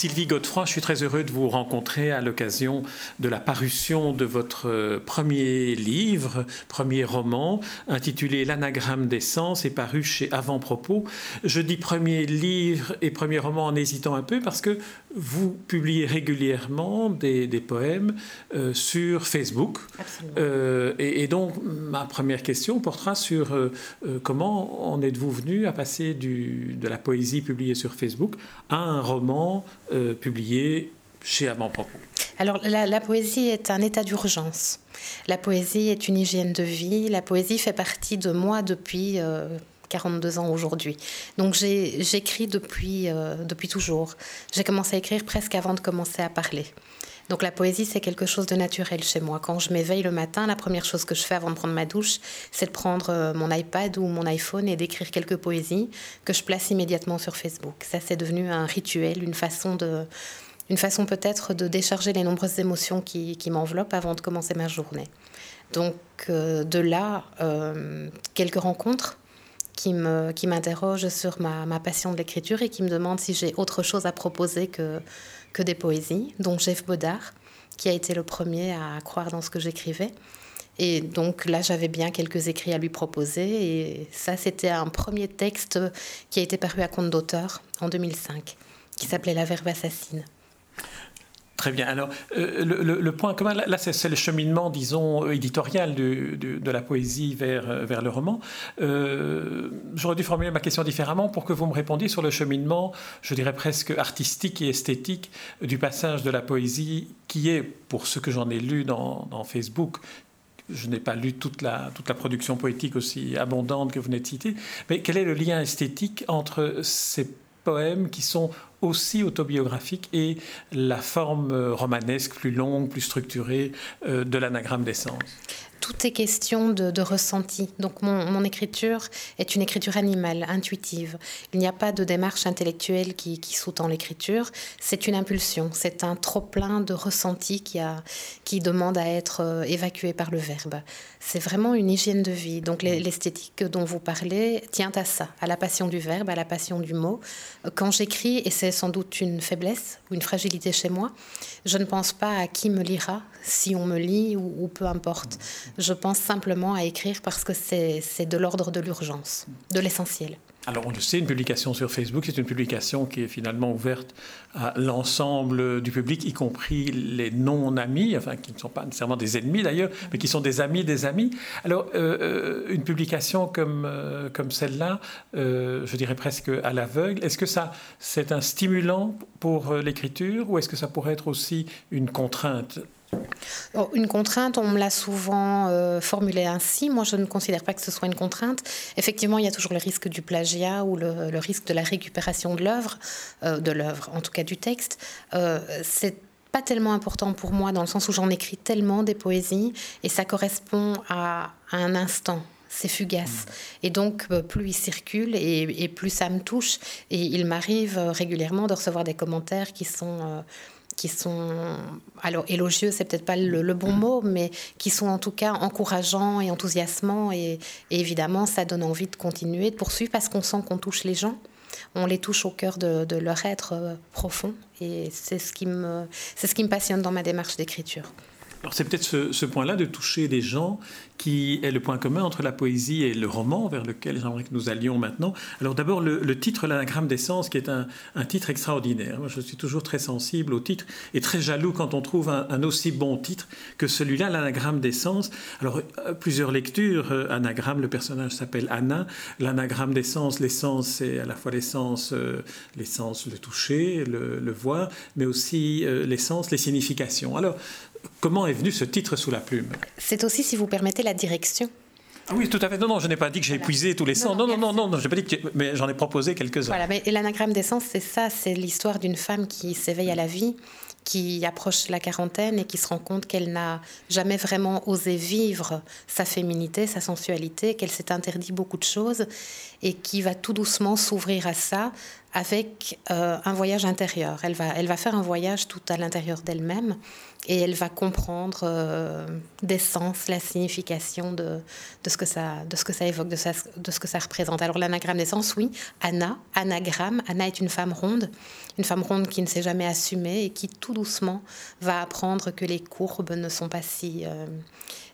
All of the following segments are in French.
Sylvie Godefroy, je suis très heureux de vous rencontrer à l'occasion de la parution de votre euh, premier livre, premier roman, intitulé L'anagramme des sens et paru chez Avant-Propos. Je dis premier livre et premier roman en hésitant un peu parce que vous publiez régulièrement des, poèmes euh, sur Facebook. Euh, et, donc, ma première question portera sur comment en êtes-vous venu à passer du, de la poésie publiée sur Facebook à un roman euh, publié chez Avant-Propos Alors, la, poésie est un état d'urgence. La poésie est une hygiène de vie. La poésie fait partie de moi depuis 42 euh, ans aujourd'hui. Donc, j'écris depuis, euh, depuis toujours. J'ai commencé à écrire presque avant de commencer à parler. Donc la poésie, c'est quelque chose de naturel chez moi. Quand je m'éveille le matin, la première chose que je fais avant de prendre ma douche, c'est de prendre euh, mon iPad ou mon iPhone et d'écrire quelques poésies que je place immédiatement sur Facebook. Ça, c'est devenu un rituel, une façon de, une façon peut-être de décharger les nombreuses émotions qui, m'enveloppent avant de commencer ma journée. Donc euh, de là, euh, quelques rencontres qui me qui m'interrogent sur ma, ma passion de l'écriture et qui me demandent si j'ai autre chose à proposer que que des poésies, dont Jeff Bodard, qui a été le premier à croire dans ce que j'écrivais. Et donc là, j'avais bien quelques écrits à lui proposer. Et ça, c'était un premier texte qui a été paru à compte d'auteur en 2005, qui s'appelait La verve assassine. Très bien. Alors, euh, le, point commun, là, c'est le cheminement, disons, éditorial de la poésie vers, euh, vers le roman. Euh, j'aurais dû formuler ma question différemment pour que vous me répondiez sur le cheminement, je dirais presque artistique et esthétique, du passage de la poésie, qui est, pour ce que j'en ai lu dans, dans Facebook, je n'ai pas lu toute la, toute la production poétique aussi abondante que vous venez de citer, mais quel est le lien esthétique entre ces poèmes qui sont aussi autobiographique et la forme romanesque plus longue, plus structurée euh, de l'anagramme d'essence tout est question de, ressenti. Donc mon, écriture est une écriture animale, intuitive. Il n'y a pas de démarche intellectuelle qui, qui sous-tend l'écriture. C'est une impulsion, c'est un trop-plein de ressenti qui, qui demande à être euh, évacué par le verbe. C'est vraiment une hygiène de vie. Donc l'esthétique dont vous parlez tient à ça, à la passion du verbe, à la passion du mot. Quand j'écris, et c'est sans doute une faiblesse ou une fragilité chez moi, je ne pense pas à qui me lira, si on me lit ou peu importe. Je pense simplement à écrire parce que c'est de l'ordre de l'urgence, de l'essentiel. Alors on le sait, une publication sur Facebook, c'est une publication qui est finalement ouverte à l'ensemble du public, y compris les non-amis, enfin qui ne sont pas nécessairement des ennemis d'ailleurs, mais qui sont des amis des amis. Alors euh, euh, une publication comme, euh, comme celle-là, je dirais presque à l'aveugle, est-ce que ça c'est un stimulant pour l'écriture ou est-ce que ça pourrait être aussi une contrainte? Une contrainte, on me l'a souvent euh, formulée ainsi. Moi, je ne considère pas que ce soit une contrainte. Effectivement, il y a toujours le risque du plagiat ou le, risque de la récupération de l'œuvre, euh, de l'œuvre, en tout cas du texte. Euh, c'est pas tellement important pour moi dans le sens où j'en écris tellement des poésies et ça correspond à, un instant c'est fugace. Mmh. Et donc, plus il circule et, plus ça me touche. Et il m'arrive régulièrement de recevoir des commentaires qui sont qui sont, alors élogieux, c'est peut-être pas le, bon mot, mais qui sont en tout cas encourageants et enthousiasmants. Et, évidemment, ça donne envie de continuer, de poursuivre, parce qu'on sent qu'on touche les gens. On les touche au cœur de, leur être euh, profond. Et c'est ce, qui c'est ce qui me passionne dans ma démarche d'écriture. Alors c'est peut-être ce, point-là de toucher des gens qui est le point commun entre la poésie et le roman, vers lequel j'aimerais que nous allions maintenant. Alors d'abord, le, titre L'anagramme d'essence, qui est un, titre extraordinaire. Moi, je suis toujours très sensible au titre et très jaloux quand on trouve un, aussi bon titre que celui-là, L'anagramme d'essence. Alors, euh, plusieurs lectures. Euh, anagramme, le personnage s'appelle Anna. L'anagramme d'essence, l'essence, c'est à la fois l'essence, euh, l'essence, le toucher, le, voir, mais aussi l'essence, les significations. Alors, comment est venu ce titre sous la plume? C'est aussi, si vous permettez, la direction. Ah oui, tout à fait. Non, non, je n'ai pas dit que j'ai épuisé tous les sens. Non, non, non, non, non, j'ai pas dit que, mais j'en ai proposé quelques-uns. Voilà, mais l'anagramme d'essence, c'est ça, c'est l'histoire d'une femme qui s'éveille à la vie, qui approche la quarantaine et qui se rend compte qu'elle n'a jamais vraiment osé vivre sa féminité, sa sensualité, qu'elle s'est interdit beaucoup de choses et qui va tout doucement s'ouvrir à ça avec euh, un voyage intérieur. Elle va, elle va faire un voyage tout à l'intérieur d'elle-même et elle va comprendre euh, des sens, la signification de, de, ce que ça, de ce que ça évoque, de, ce que ça représente. Alors l'anagramme des sens, oui, Anna, anagramme. Anna est une femme ronde, une femme ronde qui ne s'est jamais assumée et qui tout doucement va apprendre que les courbes ne sont pas si... Euh,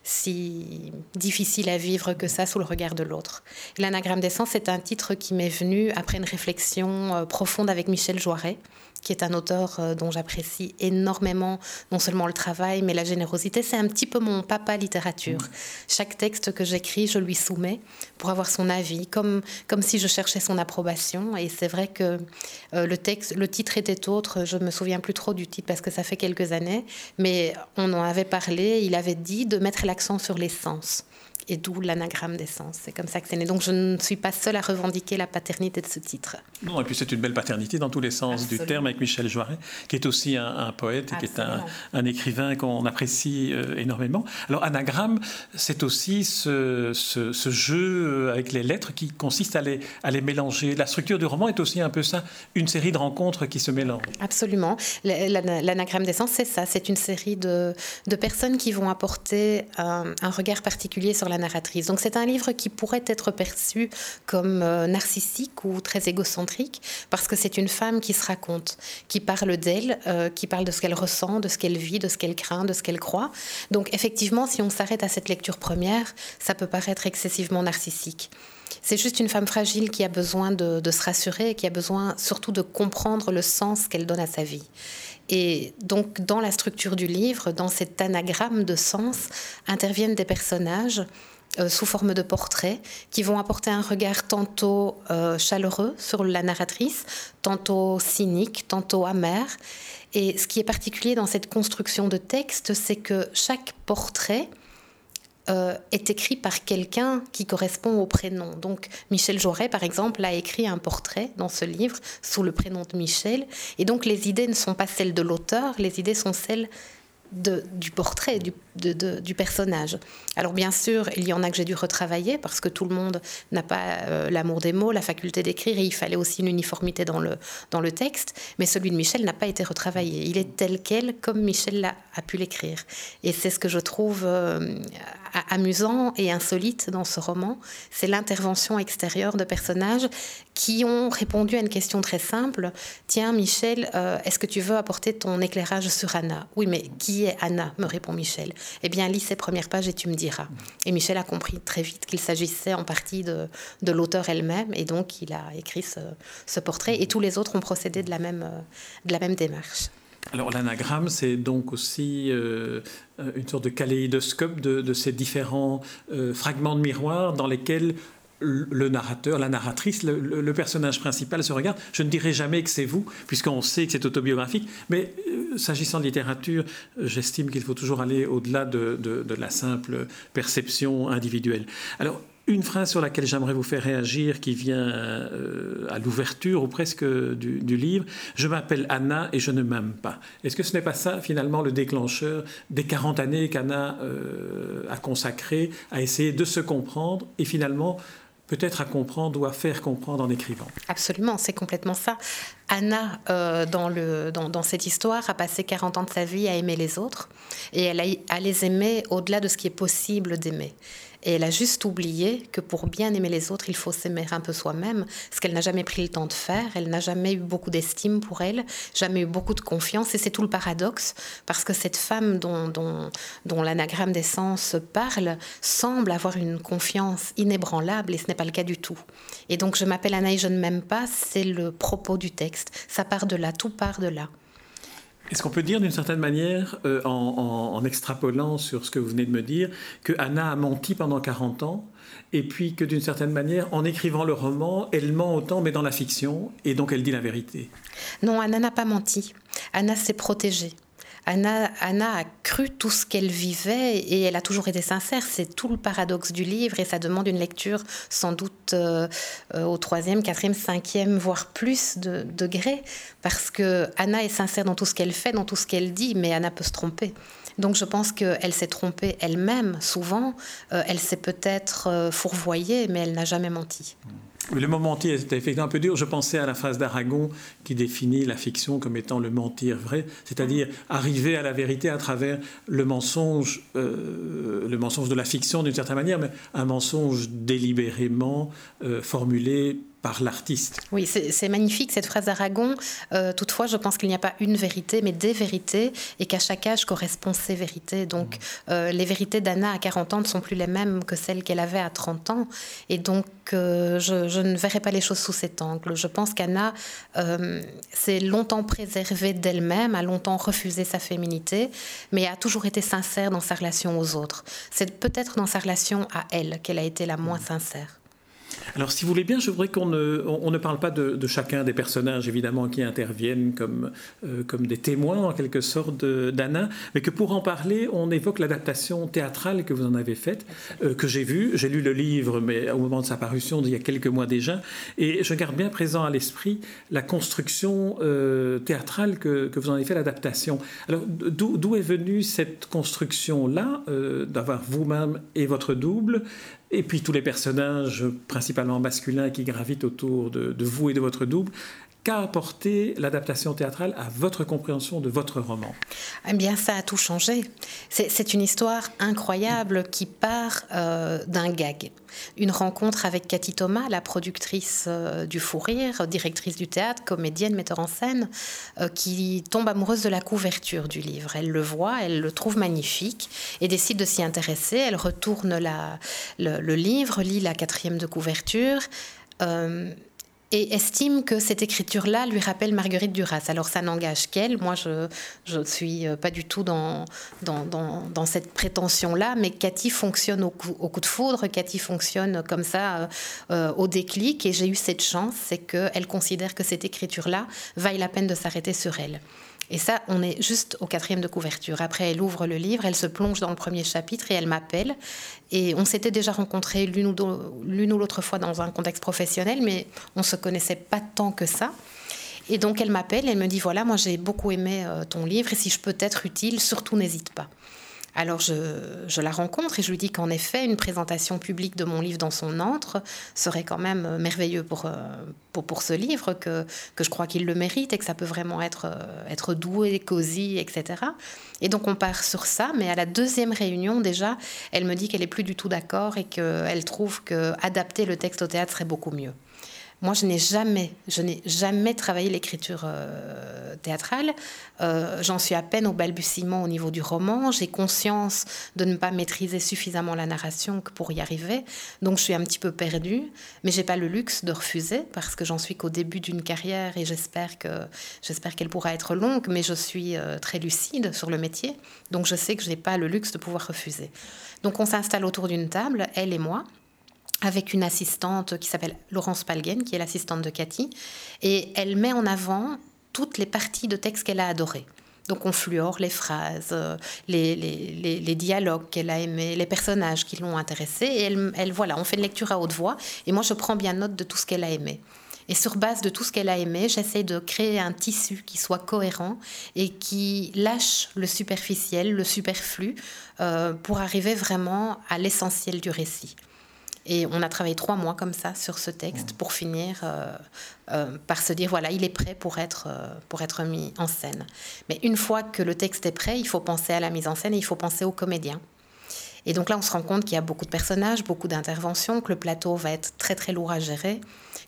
si difficile à vivre que ça sous le regard de l'autre. L'anagramme d'essence, c'est un titre qui m'est venu après une réflexion euh, profonde avec Michel Joiret, qui est un auteur euh, dont j'apprécie énormément non seulement le travail, mais la générosité. C'est un petit peu mon papa littérature. Chaque texte que j'écris, je lui soumets pour avoir son avis, comme, comme si je cherchais son approbation. Et c'est vrai que euh, le, texte, le titre était autre, je ne me souviens plus trop du titre parce que ça fait quelques années, mais on en avait parlé, il avait dit de mettre l'accent sur les sens et d'où l'anagramme d'essence. C'est comme ça que c'est né. Donc je ne suis pas seule à revendiquer la paternité de ce titre. Non, et puis c'est une belle paternité dans tous les sens du terme avec Michel Joiret, qui est aussi un, poète et qui est un, écrivain qu'on apprécie euh, énormément. Alors anagramme, c'est aussi ce, ce, jeu avec les lettres qui consiste à les, à les mélanger. La structure du roman est aussi un peu ça, une série de rencontres qui se mélangent. Absolument. L'anagramme d'essence, c'est ça. C'est une série de, de, personnes qui vont apporter un, un regard particulier sur la narratrice. Donc c'est un livre qui pourrait être perçu comme euh, narcissique ou très égocentrique parce que c'est une femme qui se raconte, qui parle d'elle, euh, qui parle de ce qu'elle ressent, de ce qu'elle vit, de ce qu'elle craint, de ce qu'elle croit. Donc effectivement, si on s'arrête à cette lecture première, ça peut paraître excessivement narcissique. C'est juste une femme fragile qui a besoin de, de se rassurer, qui a besoin surtout de comprendre le sens qu'elle donne à sa vie. Et donc, dans la structure du livre, dans cet anagramme de sens, interviennent des personnages euh, sous forme de portraits qui vont apporter un regard tantôt euh, chaleureux sur la narratrice, tantôt cynique, tantôt amer. Et ce qui est particulier dans cette construction de texte, c'est que chaque portrait euh, est écrit par quelqu'un qui correspond au prénom. Donc Michel Jaurès, par exemple, a écrit un portrait dans ce livre sous le prénom de Michel. Et donc les idées ne sont pas celles de l'auteur, les idées sont celles du portrait, du, du, personnage. Alors bien sûr, il y en a que j'ai dû retravailler parce que tout le monde n'a pas euh, l'amour des mots, la faculté d'écrire, et il fallait aussi une uniformité dans le, dans le texte. Mais celui de Michel n'a pas été retravaillé. Il est tel quel comme Michel a, a pu l'écrire. Et c'est ce que je trouve euh, amusant et insolite dans ce roman, c'est l'intervention extérieure de personnages qui ont répondu à une question très simple. Tiens, Michel, euh, est-ce que tu veux apporter ton éclairage sur Anna? Oui, mais qui est Anna? me répond Michel. Eh bien, lis ces premières pages et tu me diras. Et Michel a compris très vite qu'il s'agissait en partie de, de l'auteur elle-même, et donc il a écrit ce, ce, portrait, et tous les autres ont procédé de la même, de la même démarche. Alors l'anagramme, c'est donc aussi euh, une sorte de kaléidoscope de, de ces différents euh, fragments de miroir dans lesquels le narrateur, la narratrice, le, personnage principal se regarde. Je ne dirai jamais que c'est vous, puisqu'on sait que c'est autobiographique, mais euh, s'agissant de littérature, j'estime qu'il faut toujours aller au-delà de, la simple perception individuelle. Alors, une phrase sur laquelle j'aimerais vous faire réagir, qui vient euh, à l'ouverture ou presque du, livre. Je m'appelle Anna et je ne m'aime pas. Est-ce que ce n'est pas ça, finalement, le déclencheur des 40 années qu'Anna euh, a consacrées à essayer de se comprendre et finalement peut-être à comprendre ou à faire comprendre en écrivant. Absolument, c'est complètement ça. Anna, euh, dans, le, dans, cette histoire, a passé 40 ans de sa vie à aimer les autres et elle a, à les aimer au-delà de ce qui est possible d'aimer. Et elle a juste oublié que pour bien aimer les autres, il faut s'aimer un peu soi-même, ce qu'elle n'a jamais pris le temps de faire. Elle n'a jamais eu beaucoup d'estime pour elle, jamais eu beaucoup de confiance. Et c'est tout le paradoxe, parce que cette femme dont, dont, dont l'anagramme d'essence parle semble avoir une confiance inébranlable, et ce n'est pas le cas du tout. Et donc, je m'appelle Anna et je ne m'aime pas, c'est le propos du texte. Ça part de là, tout part de là. Est-ce qu'on peut dire d'une certaine manière, euh, en, extrapolant sur ce que vous venez de me dire, que Anna a menti pendant 40 ans, et puis que d'une certaine manière, en écrivant le roman, elle ment autant, mais dans la fiction, et donc elle dit la vérité? Non, Anna n'a pas menti. Anna s'est protégée. Anna, a cru tout ce qu'elle vivait et elle a toujours été sincère. C'est tout le paradoxe du livre et ça demande une lecture sans doute euh, euh, au troisième, quatrième, cinquième, voire plus de degré parce que Anna est sincère dans tout ce qu'elle fait, dans tout ce qu'elle dit, mais Anna peut se tromper. Donc je pense qu'elle s'est trompée elle-même souvent. Euh, elle s'est peut-être fourvoyée, mais elle n'a jamais menti. Le mot mentir était effectivement un peu dur. Je pensais à la phrase d'Aragon qui définit la fiction comme étant le mentir vrai, c'est-à-dire arriver à la vérité à travers le mensonge, euh, le mensonge de la fiction d'une certaine manière, mais un mensonge délibérément euh, formulé par l'artiste. Oui, c'est magnifique cette phrase d'Aragon. Euh, toutefois, je pense qu'il n'y a pas une vérité, mais des vérités, et qu'à chaque âge correspondent ces vérités. Donc, mm. euh, les vérités d'Anna à 40 ans ne sont plus les mêmes que celles qu'elle avait à 30 ans. Et donc, euh, je, ne verrai pas les choses sous cet angle. Je pense qu'Anna s'est longtemps préservée d'elle-même, a longtemps refusé sa féminité, mais a toujours été sincère dans sa relation aux autres. C'est peut-être dans sa relation à elle qu'elle a été la moins sincère. Alors, si vous voulez bien, je voudrais qu'on ne, on, ne parle pas de, chacun des personnages, évidemment, qui interviennent comme, euh, comme des témoins, en quelque sorte, d'Anna, mais que pour en parler, on évoque l'adaptation théâtrale que vous en avez faite, euh, que j'ai vue. J'ai lu le livre, mais au moment de sa parution, il y a quelques mois déjà, et je garde bien présent à l'esprit la construction euh, théâtrale que, que, vous en avez fait, l'adaptation. Alors, d'où est venue cette construction-là, d'avoir vous-même et votre double? Et puis tous les personnages, principalement masculins, qui gravitent autour de, vous et de votre double. Qu'a apporté l'adaptation théâtrale à votre compréhension de votre roman? Eh bien, ça a tout changé. C'est une histoire incroyable qui part euh, d'un gag. Une rencontre avec Cathy Thomas, la productrice euh, du Fou Rire, directrice du théâtre, comédienne, metteur en scène, euh, qui tombe amoureuse de la couverture du livre. Elle le voit, elle le trouve magnifique et décide de s'y intéresser. Elle retourne le, livre, lit la quatrième de couverture et estime que cette écriture-là lui rappelle Marguerite Duras. Alors ça n'engage qu'elle, moi je ne suis euh, pas du tout dans, dans, dans, cette prétention-là, mais Cathy fonctionne au coup, au coup, de foudre, Cathy fonctionne comme ça euh, euh, au déclic, et j'ai eu cette chance, c'est qu'elle considère que cette écriture-là vaille la peine de s'arrêter sur elle. Et ça, on est juste au quatrième de couverture. Après, elle ouvre le livre, elle se plonge dans le premier chapitre et elle m'appelle. Et on s'était déjà rencontrés l'une ou l'autre fois dans un contexte professionnel, mais on ne se connaissait pas tant que ça. Et donc elle m'appelle, elle me dit, voilà, moi j'ai beaucoup aimé euh, ton livre et si je peux être utile, surtout n'hésite pas. Alors je, la rencontre et je lui dis qu'en effet, une présentation publique de mon livre dans son antre serait quand même euh, merveilleux pour, euh, pour, pour ce livre, que, que je crois qu'il le mérite et que ça peut vraiment être, euh, être doué, cosy, etc. Et donc on part sur ça, mais à la deuxième réunion déjà, elle me dit qu'elle est plus du tout d'accord et qu'elle trouve que adapter le texte au théâtre serait beaucoup mieux. Moi, je n'ai jamais, je n'ai jamais travaillé l'écriture euh, théâtrale. Euh, j'en suis à peine au balbutiement au niveau du roman. J'ai conscience de ne pas maîtriser suffisamment la narration pour y arriver. Donc, je suis un petit peu perdue. Mais j'ai pas le luxe de refuser parce que j'en suis qu'au début d'une carrière et j'espère que j'espère qu'elle pourra être longue. Mais je suis euh, très lucide sur le métier. Donc, je sais que je n'ai pas le luxe de pouvoir refuser. Donc, on s'installe autour d'une table, elle et moi avec une assistante qui s'appelle Laurence Palguen, qui est l'assistante de Cathy, et elle met en avant toutes les parties de texte qu'elle a adorées. Donc on fluore les phrases, euh, les, dialogues qu'elle a aimés, les personnages qui l'ont intéressée. Et elle, elle, voilà, on fait une lecture à haute voix. Et moi, je prends bien note de tout ce qu'elle a aimé. Et sur base de tout ce qu'elle a aimé, j'essaie de créer un tissu qui soit cohérent et qui lâche le superficiel, le superflu, euh, pour arriver vraiment à l'essentiel du récit. Et on a travaillé trois mois comme ça sur ce texte pour finir euh, euh, par se dire voilà, il est prêt pour être, euh, pour être mis en scène. Mais une fois que le texte est prêt, il faut penser à la mise en scène et il faut penser aux comédiens. Et donc là, on se rend compte qu'il y a beaucoup de personnages, beaucoup d'interventions, que le plateau va être très très lourd à gérer,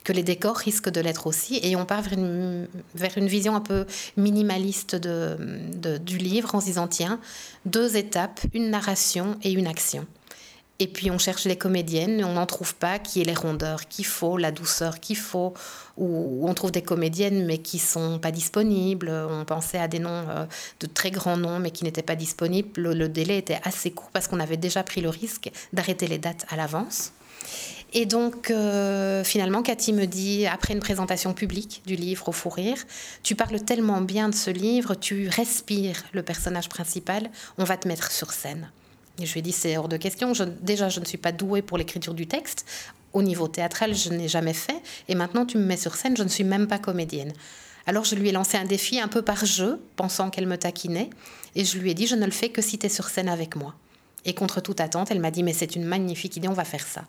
que les décors risquent de l'être aussi. Et on part vers une, vers une vision un peu minimaliste de, du livre en se disant tiens, deux étapes, une narration et une action. Et puis on cherche les comédiennes, on n'en trouve pas, qui est les rondeurs qu'il faut, la douceur qu'il faut, ou on trouve des comédiennes mais qui sont pas disponibles. On pensait à des noms euh, de très grands noms mais qui n'étaient pas disponibles. Le, délai était assez court parce qu'on avait déjà pris le risque d'arrêter les dates à l'avance. Et donc, euh, finalement, Cathy me dit, après une présentation publique du livre Au fou rire, tu parles tellement bien de ce livre, tu respires le personnage principal, on va te mettre sur scène. Je lui ai dit, c'est hors de question. déjà, je ne suis pas douée pour l'écriture du texte. Au niveau théâtral, je n'ai jamais fait. Et maintenant, tu me mets sur scène, je ne suis même pas comédienne. Alors, je lui ai lancé un défi un peu par jeu, pensant qu'elle me taquinait. Et je lui ai dit, je ne le fais que si tu es sur scène avec moi. Et contre toute attente, elle m'a dit, mais c'est une magnifique idée, on va faire ça.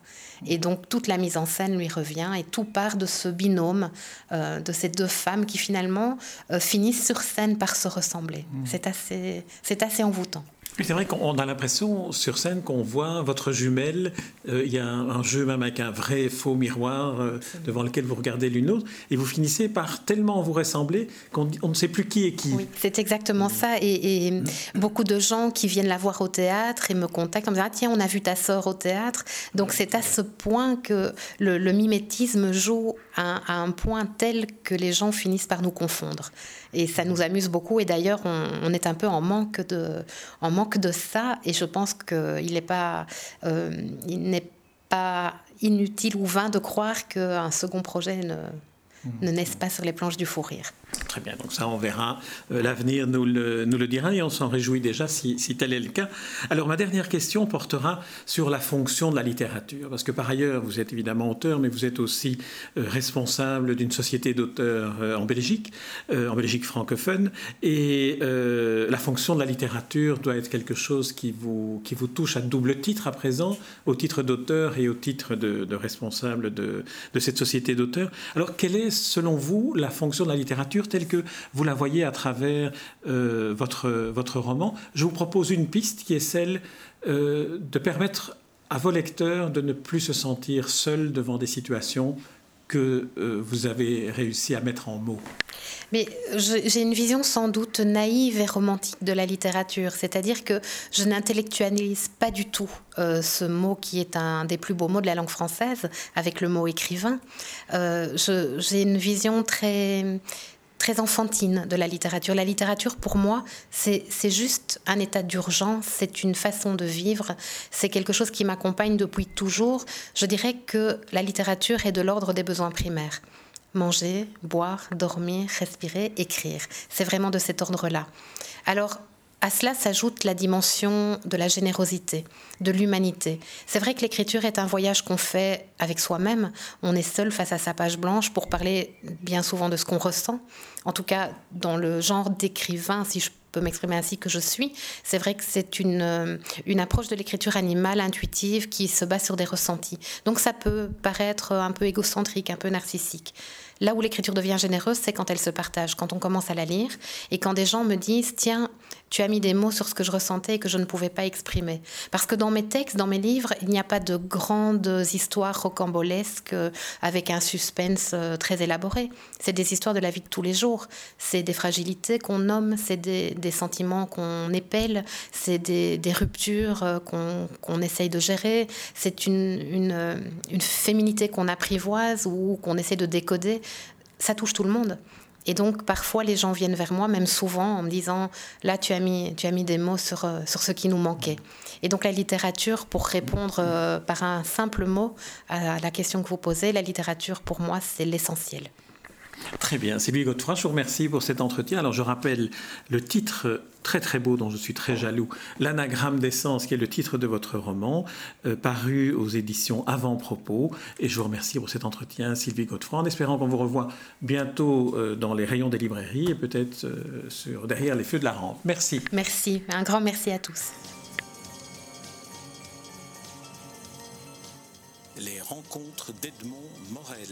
Et donc toute la mise en scène lui revient et tout part de ce binôme, euh, de ces deux femmes qui finalement euh, finissent sur scène par se ressembler. Mmh. C'est assez, c'est assez envoûtant c'est vrai qu'on a l'impression sur scène qu'on voit votre jumelle. Euh, il y a un, jeu même avec un vrai faux miroir euh, devant lequel vous regardez l'une l'autre et vous finissez par tellement vous ressembler qu'on ne sait plus qui est qui. Oui, c'est exactement ça. Et, mm. beaucoup de gens qui viennent la voir au théâtre et me contactent en me disant ah, tiens, on a vu ta sœur au théâtre. Donc c'est à ce point que le, mimétisme joue à, un point tel que les gens finissent par nous confondre. Et ça nous amuse beaucoup. Et d'ailleurs, on, est un peu en manque de, en manque de ça. Et je pense qu'il n'est pas, euh, il n'est pas inutile ou vain de croire qu'un second projet ne, ne naisse pas sur les planches du fou rire. Très bien, donc ça on verra. Euh, l'avenir nous le, nous le, dira et on s'en réjouit déjà si, tel est le cas. Alors ma dernière question portera sur la fonction de la littérature, parce que par ailleurs vous êtes évidemment auteur, mais vous êtes aussi euh, responsable d'une société d'auteurs euh, en Belgique, en Belgique francophone, et la fonction de la littérature doit être quelque chose qui vous, qui vous touche à double titre à présent, au titre d'auteur et au titre de, de responsable de, de cette société d'auteurs. Alors quelle est selon vous la fonction de la littérature telle que vous la voyez à travers euh, votre, votre roman. Je vous propose une piste qui est celle euh, de permettre à vos lecteurs de ne plus se sentir seuls devant des situations que euh, vous avez réussi à mettre en mots. Mais j'ai une vision sans doute naïve et romantique de la littérature, c'est-à-dire que je n'intellectualise pas du tout ce mot qui est un des plus beaux mots de la langue française, avec le mot écrivain. j'ai une vision très très enfantine de la littérature. La littérature, pour moi, c'est juste un état d'urgence, c'est une façon de vivre, c'est quelque chose qui m'accompagne depuis toujours. Je dirais que la littérature est de l'ordre des besoins primaires. Manger, boire, dormir, respirer, écrire. C'est vraiment de cet ordre-là. Alors, à cela s'ajoute la dimension de la générosité, de l'humanité. C'est vrai que l'écriture est un voyage qu'on fait avec soi-même. On est seul face à sa page blanche pour parler bien souvent de ce qu'on ressent. En tout cas, dans le genre d'écrivain, si je peux m'exprimer ainsi que je suis, c'est vrai que c'est une, euh, une approche de l'écriture animale, intuitive, qui se base sur des ressentis. Donc ça peut paraître un peu égocentrique, un peu narcissique. Là où l'écriture devient généreuse, c'est quand elle se partage, quand on commence à la lire et quand des gens me disent Tiens, tu as mis des mots sur ce que je ressentais et que je ne pouvais pas exprimer. Parce que dans mes textes, dans mes livres, il n'y a pas de grandes histoires rocambolesques euh, avec un suspense euh, très élaboré. C'est des histoires de la vie de tous les jours. C'est des fragilités qu'on nomme, c'est des, sentiments qu'on épelle, c'est des, ruptures euh, qu'on essaye de gérer, c'est une, une, une féminité qu'on apprivoise ou qu'on essaie de décoder ça touche tout le monde. Et donc parfois les gens viennent vers moi, même souvent, en me disant là tu as mis, tu as mis des mots sur, euh, sur ce qui nous manquait. Et donc la littérature, pour répondre euh, par un simple mot à la question que vous posez, la littérature pour moi c'est l'essentiel. Très bien. Sylvie Godefroy, je vous remercie pour cet entretien. Alors, je rappelle le titre très très beau dont je suis très jaloux, L'anagramme d'essence, qui est le titre de votre roman, euh, paru aux éditions Avant-Propos. Et je vous remercie pour cet entretien, Sylvie Godefroy, en espérant qu'on vous revoit bientôt euh, dans les rayons des librairies et peut-être euh, sur, derrière les feux de la rampe. Merci. Merci. Un grand merci à tous. Les rencontres d'Edmond Morel.